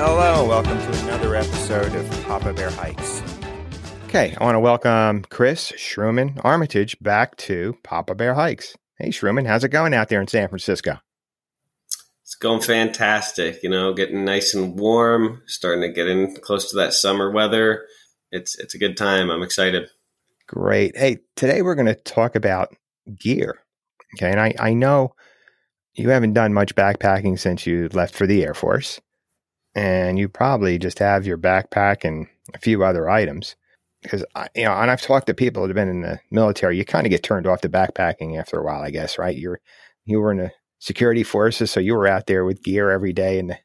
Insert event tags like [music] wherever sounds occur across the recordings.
Hello, welcome to another episode of Papa Bear Hikes. Okay, I want to welcome Chris Schruman Armitage back to Papa Bear Hikes. Hey, Schruman, how's it going out there in San Francisco? It's going fantastic. You know, getting nice and warm, starting to get in close to that summer weather. It's it's a good time. I'm excited. Great. Hey, today we're going to talk about gear. Okay, and I I know you haven't done much backpacking since you left for the Air Force, and you probably just have your backpack and a few other items. Because I, you know, and I've talked to people that have been in the military. You kind of get turned off to backpacking after a while, I guess, right? You're you were in the security forces, so you were out there with gear every day, and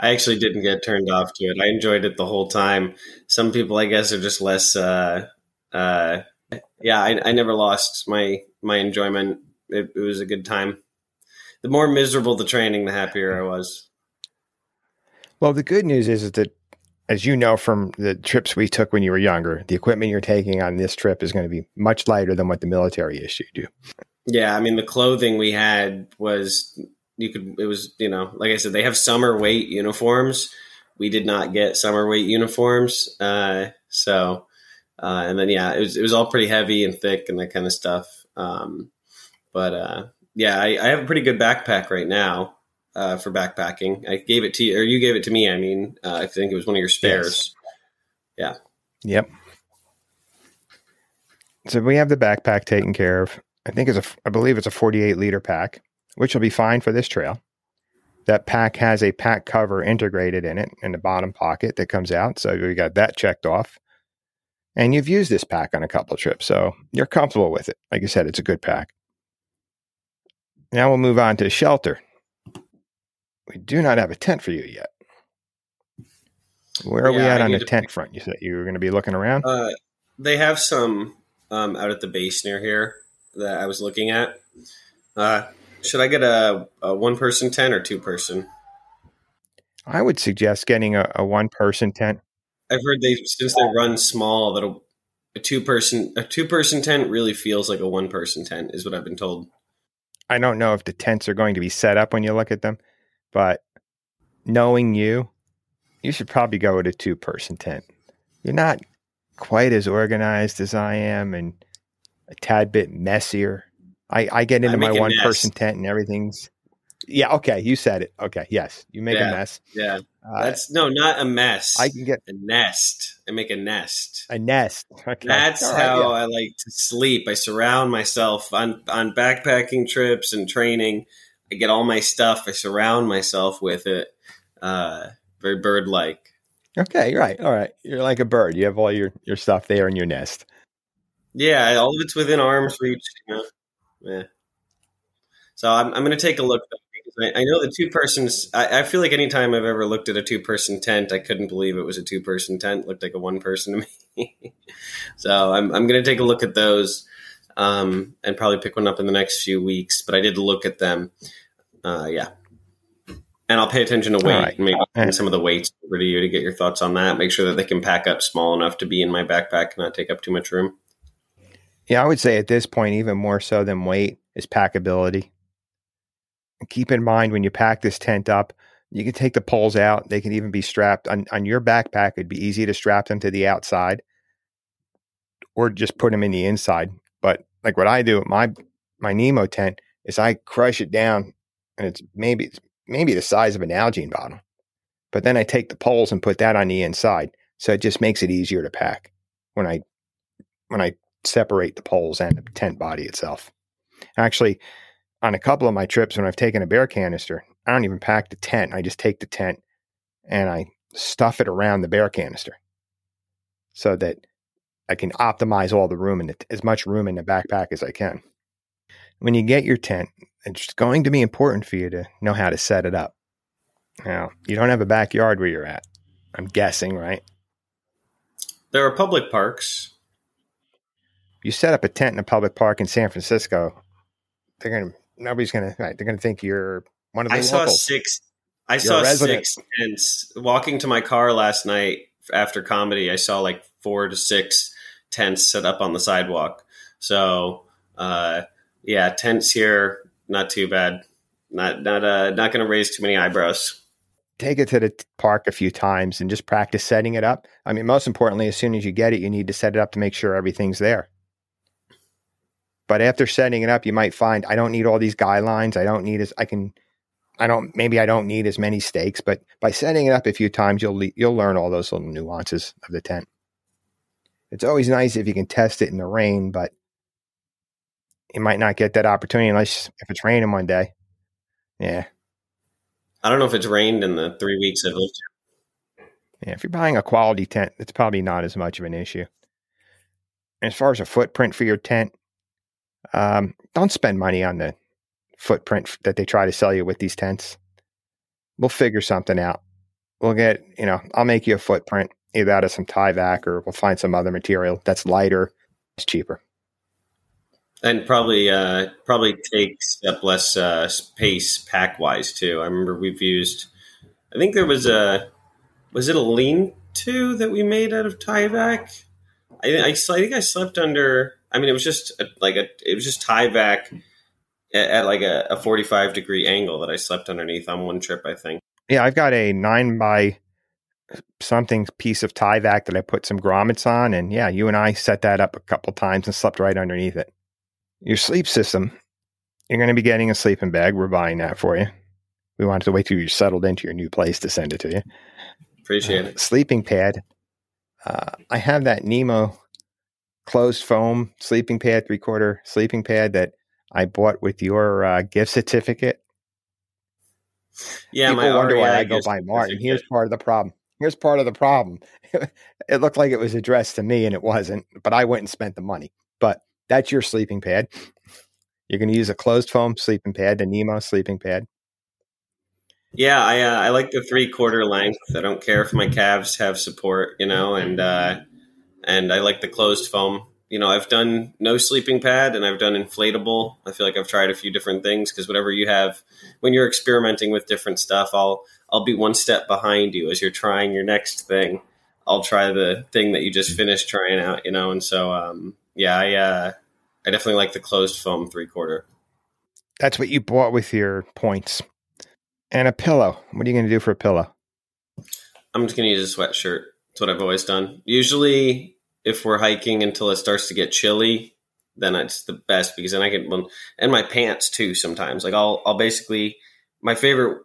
I actually didn't get turned off to it. I enjoyed it the whole time. Some people, I guess, are just less. Uh, uh, yeah, I, I never lost my my enjoyment. It, it was a good time the more miserable the training, the happier I was. Well, the good news is, is that, as you know from the trips we took when you were younger, the equipment you're taking on this trip is going to be much lighter than what the military issued you. Yeah, I mean the clothing we had was you could it was you know like I said they have summer weight uniforms. We did not get summer weight uniforms, uh, so uh, and then yeah, it was it was all pretty heavy and thick and that kind of stuff. Um, but uh, yeah, I, I, have a pretty good backpack right now uh, for backpacking. I gave it to you, or you gave it to me. I mean, uh, I think it was one of your spares. Yes. Yeah. Yep. So we have the backpack taken care of. I think it's a, I believe it's a 48 liter pack, which will be fine for this trail. That pack has a pack cover integrated in it in the bottom pocket that comes out. So we got that checked off. And you've used this pack on a couple of trips, so you're comfortable with it. Like I said, it's a good pack. Now we'll move on to shelter. We do not have a tent for you yet. Where are yeah, we at on the tent pick, front? You said you were going to be looking around. Uh, they have some um, out at the base near here that I was looking at. Uh, should I get a, a one person tent or two person? I would suggest getting a, a one person tent. I've heard they since they run small that a two person a two person tent really feels like a one person tent is what I've been told. I don't know if the tents are going to be set up when you look at them, but knowing you, you should probably go with a two person tent. You're not quite as organized as I am and a tad bit messier. I, I get into I my one person tent and everything's yeah, okay, you said it. Okay, yes, you make yeah, a mess. Yeah, uh, that's no, not a mess. I can get a nest. I make a nest. A nest. [laughs] Okay. That's right, how yeah. I like to sleep. I surround myself on on backpacking trips and training. I get all my stuff. I surround myself with it. Uh, very bird like. Okay, right. All right. You're like a bird. You have all your your stuff there in your nest. Yeah, all of it's within arm's reach. You know? Yeah. So I'm, I'm going to take a look I know the two persons. I, I, feel like anytime I've ever looked at a two person tent, I couldn't believe it was a two person tent. It looked like a one person to me. [laughs] so I'm I'm going to take a look at those um, and probably pick one up in the next few weeks. But I did look at them. Uh, yeah, and I'll pay attention to weight right. and maybe some of the weights over to you to get your thoughts on that. Make sure that they can pack up small enough to be in my backpack and not take up too much room. Yeah, I would say at this point, even more so than weight, is packability keep in mind when you pack this tent up, you can take the poles out. They can even be strapped on, on your backpack. It'd be easy to strap them to the outside or just put them in the inside. Like what I do with my my Nemo tent is I crush it down and it's maybe it's maybe the size of an Nalgene bottle. But then I take the poles and put that on the inside. So it just makes it easier to pack when I when I separate the poles and the tent body itself. Actually, on a couple of my trips when I've taken a bear canister, I don't even pack the tent. I just take the tent and I stuff it around the bear canister so that I can optimize all the room and as much room in the backpack as I can. When you get your tent, it's going to be important for you to know how to set it up. Now, you don't have a backyard where you're at. I'm guessing, right? There are public parks. You set up a tent in a public park in San Francisco, they're going to nobody's gonna right, they're gonna think you're one of the I saw six I you're saw six tents walking to my car last night after comedy. I saw like four to six tents set up on the sidewalk. So uh, yeah, tents here not too bad. Not not uh, not going to raise too many eyebrows. take it to the park a few times and just practice setting it up. I mean, most importantly, as soon as you get it, you need to set it up to make sure everything's there. But after setting it up, you might find I don't need all these guidelines. I don't need as I can. I don't. Maybe I don't need as many stakes. But by setting it up a few times, you'll you'll learn all those little nuances of the tent. It's always nice if you can test it in the rain, but you might not get that opportunity unless if it's raining one day. Yeah, I don't know if it's rained in the three weeks I've lived here. Yeah, if you're buying a quality tent, it's probably not as much of an issue. As far as a footprint for your tent, um, don't spend money on the footprint that they try to sell you with these tents. We'll figure something out. We'll get, you know, I'll make you a footprint either out of some Tyvek or we'll find some other material that's lighter, it's cheaper. And probably uh, probably take step less uh, space pack wise too. I remember we've used. I think there was a was it a lean to that we made out of Tyvek. I, I, I think I slept under. I mean, it was just a, like a it was just Tyvek at, at like a, a forty five degree angle that I slept underneath on one trip. I think. Yeah, I've got a nine by something piece of Tyvek that I put some grommets on. And yeah, you and I set that up a couple times and slept right underneath it. Your sleep system, you're going to be getting a sleeping bag. We're buying that for you. We wanted to wait till you settled into your new place to send it to you. Appreciate Uh, it. Sleeping pad. Uh, I have that Nemo closed foam sleeping pad, three quarter sleeping pad that I bought with your uh, gift certificate. Yeah, People my wonder why I go by Martin. Here's part of the problem. Here's part of the problem. [laughs] it looked like it was addressed to me and it wasn't, but I went and spent the money. But that's your sleeping pad. You're going to use a closed foam sleeping pad, the Nemo sleeping pad. Yeah, I uh, I like the three quarter length. I don't care if my calves have support, you know, and uh, and I like the closed foam. You know, I've done no sleeping pad and I've done inflatable. I feel like I've tried a few different things because whatever you have when you're experimenting with different stuff, I'll I'll be one step behind you as you're trying your next thing. I'll try the thing that you just finished trying out, you know, and so um, yeah, I uh, I definitely like the closed foam three quarter. That's what you bought with your points. And a pillow. What are you going to do for a pillow? I'm just gonna use a sweatshirt. That's what I've always done. Usually, if we're hiking until it starts to get chilly, then it's the best because then I can and my pants too. Sometimes, like I'll I'll basically my favorite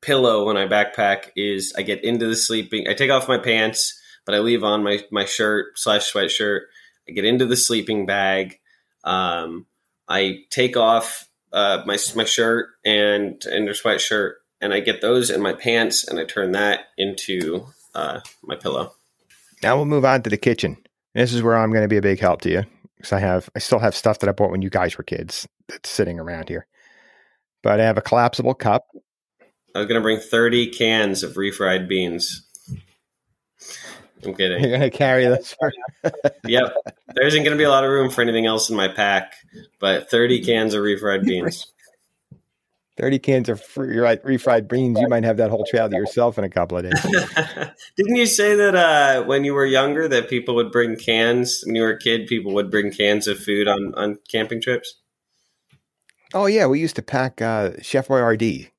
pillow when I backpack is I get into the sleeping. I take off my pants, but I leave on my my shirt slash sweatshirt. I get into the sleeping bag. Um, I take off uh, my my shirt and and a sweatshirt, and I get those in my pants, and I turn that into uh, my pillow. Now we'll move on to the kitchen. This is where I'm going to be a big help to you because I have I still have stuff that I bought when you guys were kids that's sitting around here. But I have a collapsible cup. I was gonna bring thirty cans of refried beans. I'm kidding. You're going to carry this. For, [laughs] yep, there isn't gonna be a lot of room for anything else in my pack, but thirty cans of refried [laughs] beans. 30 cans of free, refried beans. You might have that whole trail to yourself in a couple of days. [laughs] Didn't you say that uh, when you were younger that people would bring cans when you were a kid? People would bring cans of food on on camping trips. Oh, yeah. We used to pack uh, Chef Boyardee.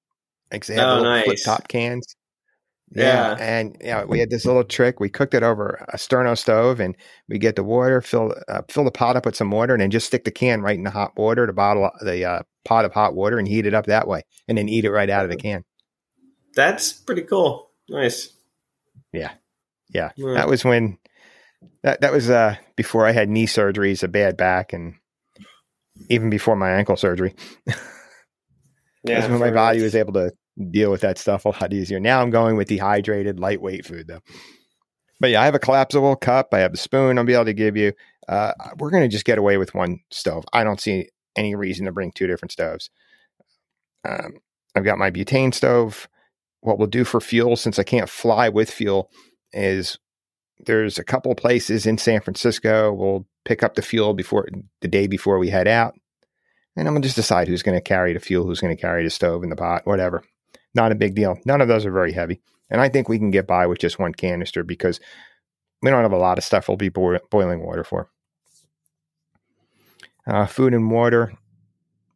Like they have Oh, nice. flip top cans. Yeah. And yeah, we had this little trick. We cooked it over a sterno stove and we get the water, fill uh, fill the pot up with some water, and then just stick the can right in the hot water, the bottle, the uh, pot of hot water, and heat it up that way, and then eat it right out of the can. That's pretty cool. Nice. Yeah, Yeah. that was when that that was uh, before I had knee surgeries, a bad back, and even before my ankle surgery. [laughs] Yeah, That's when my body was able to deal with that stuff a lot easier. Now I'm going with dehydrated, lightweight food though. But yeah, I have a collapsible cup. I have a spoon. I'll be able to give you. Uh, we're going to just get away with one stove. I don't see any reason to bring two different stoves. Um, I've got my butane stove. What we'll do for fuel, since I can't fly with fuel, is there's a couple places in San Francisco. We'll pick up the fuel before the day before we head out. And I'm to just decide who's to carry the fuel, who's to carry the stove and the pot, whatever. Not a big deal. None of those are very heavy. And I think we can get by with just one canister because we don't have a lot of stuff we'll be boi- boiling water for. Uh, food and water.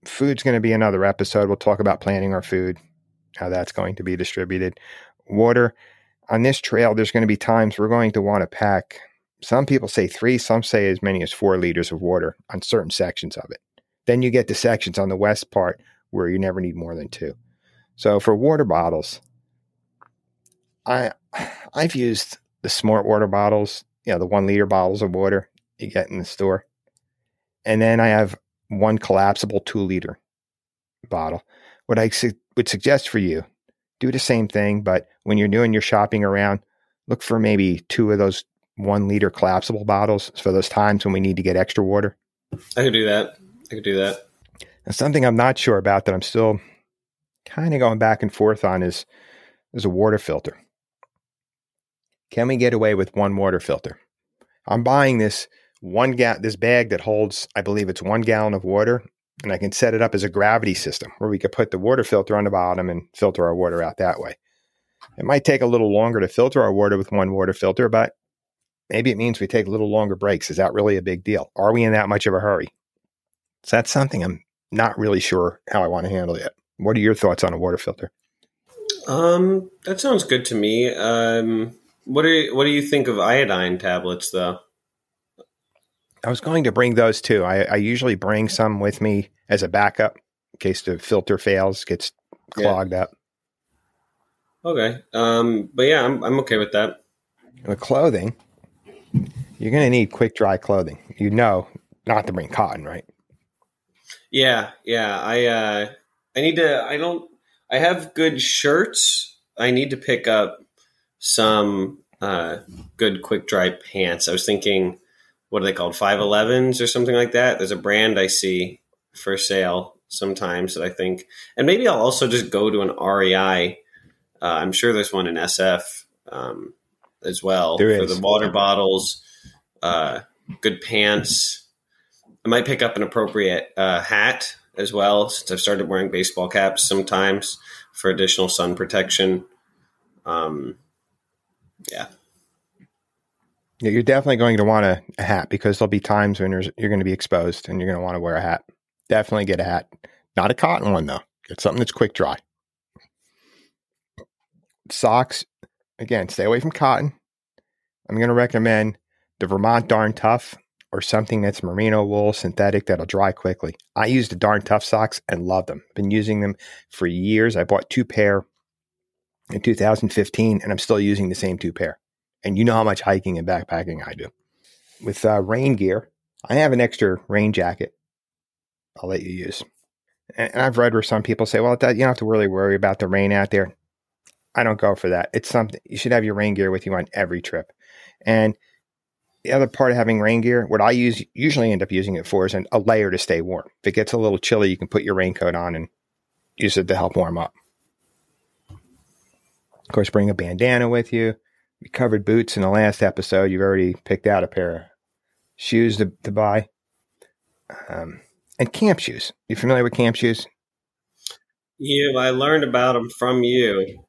Food's going to be another episode. We'll talk about planning our food, how that's going to be distributed. Water on this trail, there's going to be times we're going to want to pack. Some people say three, some say as many as four liters of water on certain sections of it. Then you get the sections on the west part where you never need more than two. So for water bottles, I I've used the smart water bottles, you know, the one liter bottles of water you get in the store. And then I have one collapsible two liter bottle. What I su- would suggest for you, do the same thing, but when you're doing your shopping around, look for maybe two of those one liter collapsible bottles for those times when we need to get extra water. I could do that. I could do that. And something I'm not sure about that I'm still kind of going back and forth on is is a water filter. Can we get away with one water filter? I'm buying this one ga- this bag that holds, I believe it's one gallon of water, and I can set it up as a gravity system where we could put the water filter on the bottom and filter our water out that way. It might take a little longer to filter our water with one water filter, but maybe it means we take a little longer breaks. Is that really a big deal? Are we in that much of a hurry? So that's something I'm not really sure how I want to handle yet. What are your thoughts on a water filter? Um, that sounds good to me. Um, what do you, what do you think of iodine tablets, though? I was going to bring those too. I, I usually bring some with me as a backup in case the filter fails, gets clogged yeah. up. Okay. Um, but yeah, I'm I'm okay with that. With clothing, you're going to need quick dry clothing. You know, not to bring cotton, right? Yeah, yeah. I uh, I need to. I don't. I have good shirts. I need to pick up some uh, good quick dry pants. I was thinking, what are they called? Five Elevens or something like that. There's a brand I see for sale sometimes that I think, and maybe I'll also just go to an REI. Uh, I'm sure there's one in SF um, as well there for is. the water bottles. Uh, good pants I might pick up an appropriate uh, hat as well, since I've started wearing baseball caps sometimes for additional sun protection. Um, yeah. You're definitely going to want a, a hat because there'll be times when you're going to be exposed and you're going to want to wear a hat. Definitely get a hat. Not a cotton one, though. Get something that's quick dry. Socks, again, stay away from cotton. I'm going to recommend the Vermont Darn Tough or something that's merino wool synthetic that'll dry quickly. I use the darn tough socks and love them. Been using them for years. I bought two pair in 2015 and I'm still using the same two pair. And you know how much hiking and backpacking I do. With uh, rain gear, I have an extra rain jacket I'll let you use. And I've read where some people say, well, that, you don't have to really worry about the rain out there. I don't go for that. It's something you should have your rain gear with you on every trip. And the other part of having rain gear, what I use usually end up using it for is an, a layer to stay warm. If it gets a little chilly, you can put your raincoat on and use it to help warm up. Of course, bring a bandana with you. Covered boots in the last episode. You've already picked out a pair of shoes to, to buy. Um, and camp shoes. You familiar with camp shoes? Yeah, I learned about them from you.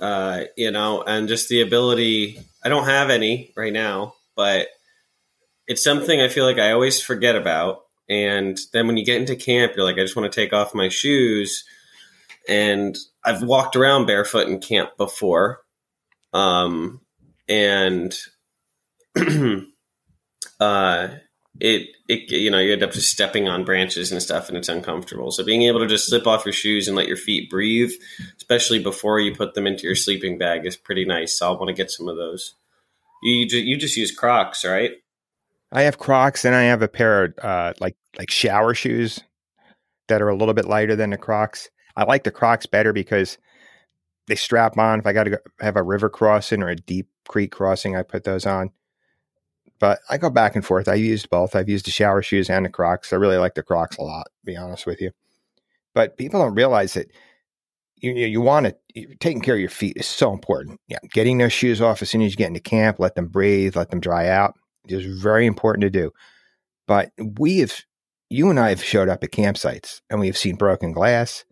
Uh, you know, and just the ability. I don't have any right now, but it's something I feel like I always forget about. And then when you get into camp, you're like, I just want to take off my shoes. And I've walked around barefoot in camp before. Um, and [clears throat] uh, it, it, you know, you end up just stepping on branches and stuff and it's uncomfortable. So being able to just slip off your shoes and let your feet breathe, especially before you put them into your sleeping bag is pretty nice. So I'll want to get some of those. You you just use Crocs, right? I have Crocs, and I have a pair of uh, like like shower shoes that are a little bit lighter than the Crocs. I like the Crocs better because they strap on. If I got to have a river crossing or a deep creek crossing, I put those on. But I go back and forth. I used both. I've used the shower shoes and the Crocs. I really like the Crocs a lot, to be honest with you. But people don't realize that you you want to taking care of your feet is so important. Yeah, getting those shoes off as soon as you get into camp, let them breathe, let them dry out is very important to do. But we have, you and I have showed up at campsites and we have seen broken glass.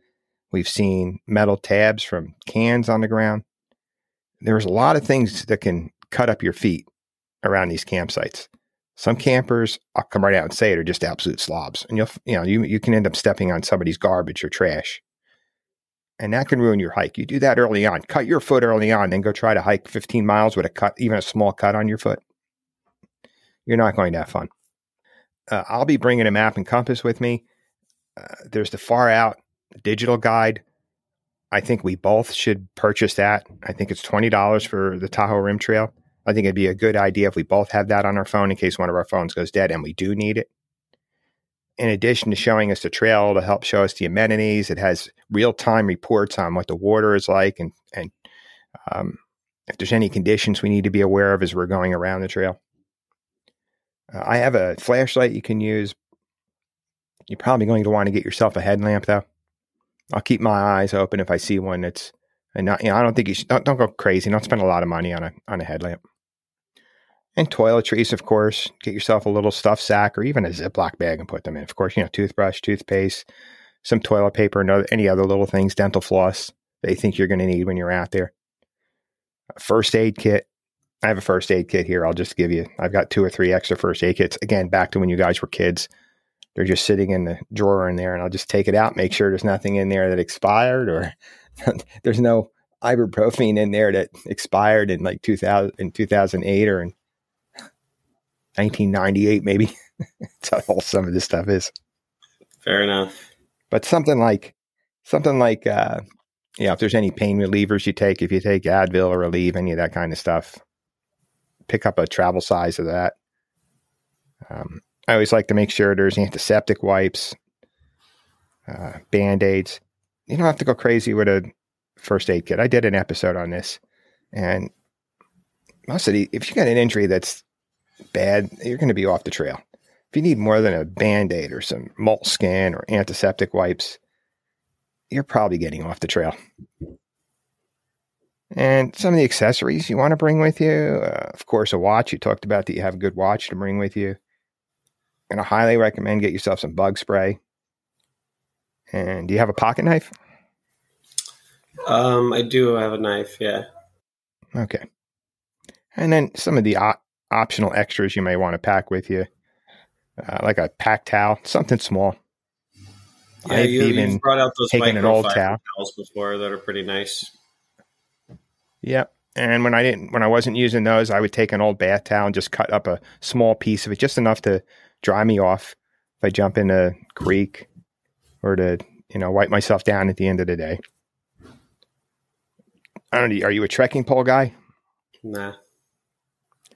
We've seen metal tabs from cans on the ground. There's a lot of things that can cut up your feet around these campsites. Some campers, I'll come right out and say it, are just absolute slobs, and you'll, you know, you you can end up stepping on somebody's garbage or trash And that can ruin your hike. You do that early on. Cut your foot early on, then go try to hike 15 miles with a cut, even a small cut on your foot. You're not going to have fun. Uh, I'll be bringing a map and compass with me. Uh, there's the FarOut digital guide. I think we both should purchase that. I think it's $20 for the Tahoe Rim Trail. I think it'd be a good idea if we both have that on our phone in case one of our phones goes dead and we do need it. In addition to showing us the trail to help show us the amenities, it has real time reports on what the water is like and, and um, if there's any conditions we need to be aware of as we're going around the trail. Uh, I have a flashlight you can use. You're probably going to want to get yourself a headlamp, though. I'll keep my eyes open if I see one that's, and not, you know, I don't think you should, don't, don't go crazy. Don't spend a lot of money on a on a headlamp. And toiletries, of course. Get yourself a little stuff sack or even a Ziploc bag and put them in. Of course, you know, toothbrush, toothpaste, some toilet paper, and other, any other little things, dental floss they think you're going to need when you're out there. A first aid kit. I have a first aid kit here. I'll just give you, I've got two or three extra first aid kits. Again, back to when you guys were kids. They're just sitting in the drawer in there, and I'll just take it out, make sure there's nothing in there that expired or [laughs] there's no ibuprofen in there that expired in like 2000 in 2008 or in 1998 maybe. [laughs] That's how all some of this stuff is. Fair enough. But something like something like uh you know if there's any pain relievers you take if you take advil or Aleve, any of that kind of stuff pick up a travel size of that. Um, i always like to make sure there's antiseptic wipes uh, band-aids you don't have to go crazy with a first aid kit i did an episode on this and most of the if you got an injury that's bad, you're going to be off the trail. If you need more than a band aid or some moleskin or antiseptic wipes, you're probably getting off the trail. And some of the accessories you want to bring with you, uh, of course, a watch. You talked about that you have a good watch to bring with you. And I highly recommend get yourself some bug spray. And do you have a pocket knife? Um, I do have a knife. Yeah. Okay. And then some of the optional extras you may want to pack with you, uh, like a pack towel, something small. Yeah, I've you, even brought out those taken an old towel towels before that are pretty nice. Yep. And when I didn't, when I wasn't using those, I would take an old bath towel and just cut up a small piece of it, just enough to dry me off if I jump in a creek or to, you know, wipe myself down at the end of the day. I don't know. Are you a trekking pole guy? Nah.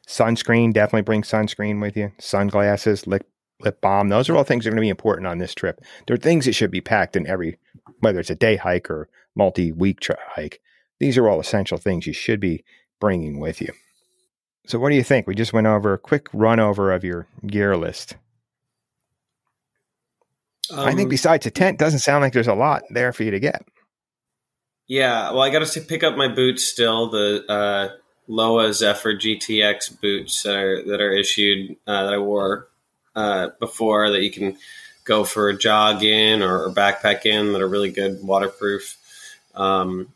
Sunscreen, definitely bring sunscreen with you. Sunglasses, lip, lip balm. Those are all things that are going to be important on this trip. There are things that should be packed in every, whether it's a day hike or multi week hike. These are all essential things you should be bringing with you. So, what do you think? We just went over a quick run over of your gear list. Um, I think um, besides a tent, doesn't sound like there's a lot there for you to get. Yeah, well, I got to pick up my boots still. The uh, Lowa Zephyr GTX boots that are that are issued uh, that I wore uh, before that you can go for a jog in or, or backpack in that are really good waterproof. Um,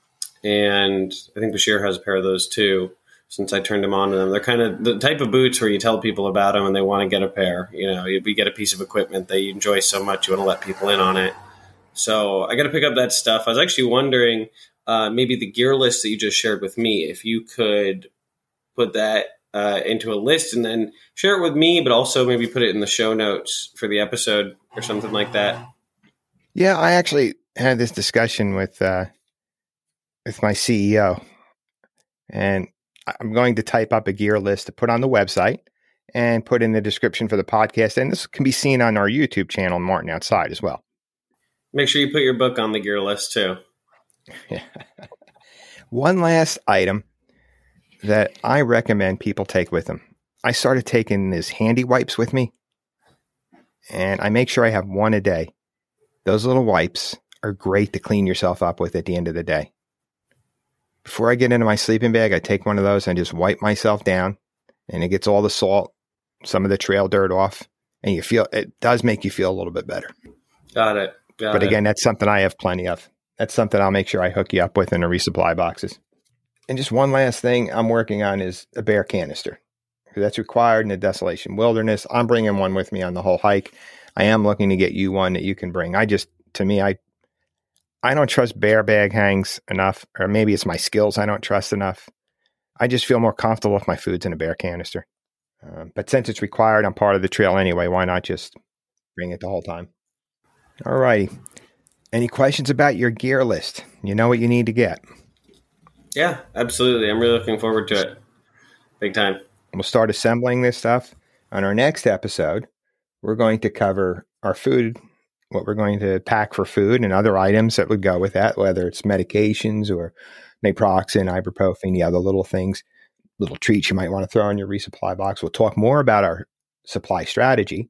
and I think Bashir has a pair of those too. Since I turned them on to them, they're kind of the type of boots where you tell people about them and they want to get a pair. You know, you, you get a piece of equipment that you enjoy so much, you want to let people in on it. So I got to pick up that stuff. I was actually wondering uh, maybe the gear list that you just shared with me, if you could put that uh, into a list and then share it with me, but also maybe put it in the show notes for the episode or something like that. Yeah, I actually had this discussion with uh, with my CEO, and I'm going to type up a gear list to put on the website and put in the description for the podcast. And this can be seen on our YouTube channel, Martin Outside, as well. Make sure you put your book on the gear list too. [laughs] One last item that I recommend people take with them. I started taking these handy wipes with me, and I make sure I have one a day. Those little wipes are great to clean yourself up with at the end of the day. Before I get into my sleeping bag, I take one of those and just wipe myself down, and it gets all the salt, some of the trail dirt off, and you feel it does make you feel a little bit better. Got it. Got but it. again, that's something I have plenty of that's something I'll make sure I hook you up with in the resupply boxes. And just one last thing I'm working on is a bear canister. That's required in the desolation wilderness. I'm bringing one with me on the whole hike. I am looking to get you one that you can bring. I just, to me, I, I don't trust bear bag hangs enough, or maybe it's my skills I don't trust enough. I just feel more comfortable if my food's in a bear canister. Um, but since it's required, I'm part of the trail anyway. Why not just bring it the whole time? All righty. Any questions about your gear list? You know what you need to get. Yeah, absolutely. I'm really looking forward to it. Big time. We'll start assembling this stuff. On our next episode, we're going to cover our food, what we're going to pack for food, and other items that would go with that, whether it's medications or naproxen, ibuprofen, the other little things, little treats you might want to throw in your resupply box. We'll talk more about our supply strategy,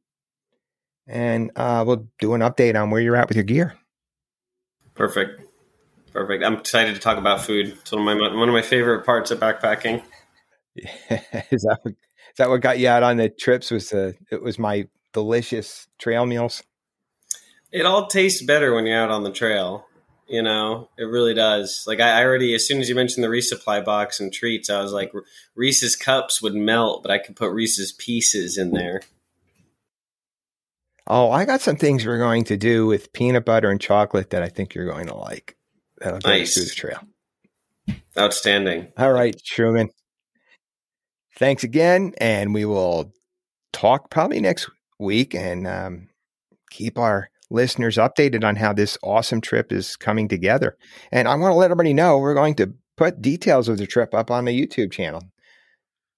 and uh, we'll do an update on where you're at with your gear. Perfect. Perfect. I'm excited to talk about food. It's one of my one of my favorite parts of backpacking. [laughs] is that what, is that what got you out on the trips? Was the it was my delicious trail meals? It all tastes better when you're out on the trail. You know, it really does. Like I already, as soon as you mentioned the resupply box and treats, I was like, Reese's cups would melt, but I could put Reese's pieces in there. Oh, I got some things we're going to do with peanut butter and chocolate that I think you're going to like. That'll get nice. through the trail. Outstanding. All right, Truman. Thanks again, and we will talk probably next week and um, keep our listeners updated on how this awesome trip is coming together. And I want to let everybody know we're going to put details of the trip up on the YouTube channel.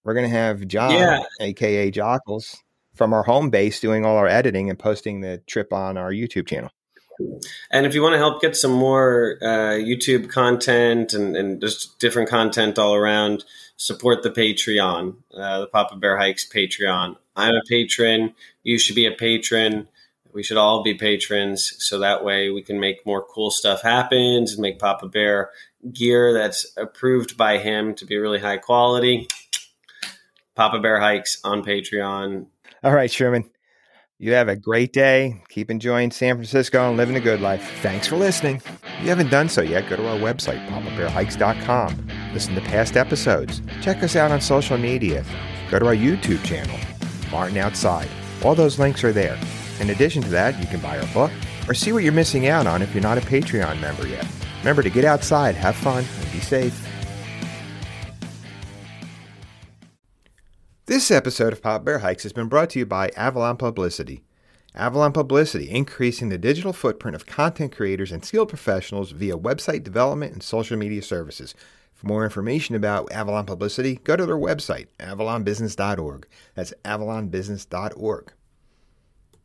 We're going to have John, yeah. aka Jockles, from our home base doing all our editing and posting the trip on our YouTube channel. And if you want to help get some more uh, YouTube content and, and, just different content all around, support the Patreon, uh, the Papa Bear Hikes Patreon. I'm a patron. You should be a patron. We should all be patrons so that way we can make more cool stuff happen and make Papa Bear gear that's approved by him to be really high quality. Papa Bear Hikes on Patreon. All right, Sherman. You have a great day. Keep enjoying San Francisco and living a good life. Thanks for listening. If you haven't done so yet, go to our website, papabearhikes.com. Listen to past episodes. Check us out on social media. Go to our YouTube channel, Martin Outside. All those links are there. In addition to that, you can buy our book or see what you're missing out on if you're not a Patreon member yet. Remember to get outside, have fun, and be safe. This episode of Pop Bear Hikes has been brought to you by Avalon Publicity. Avalon Publicity, increasing the digital footprint of content creators and skilled professionals via website development and social media services. For more information about Avalon Publicity, go to their website, avalonbusiness.org. That's avalonbusiness.org.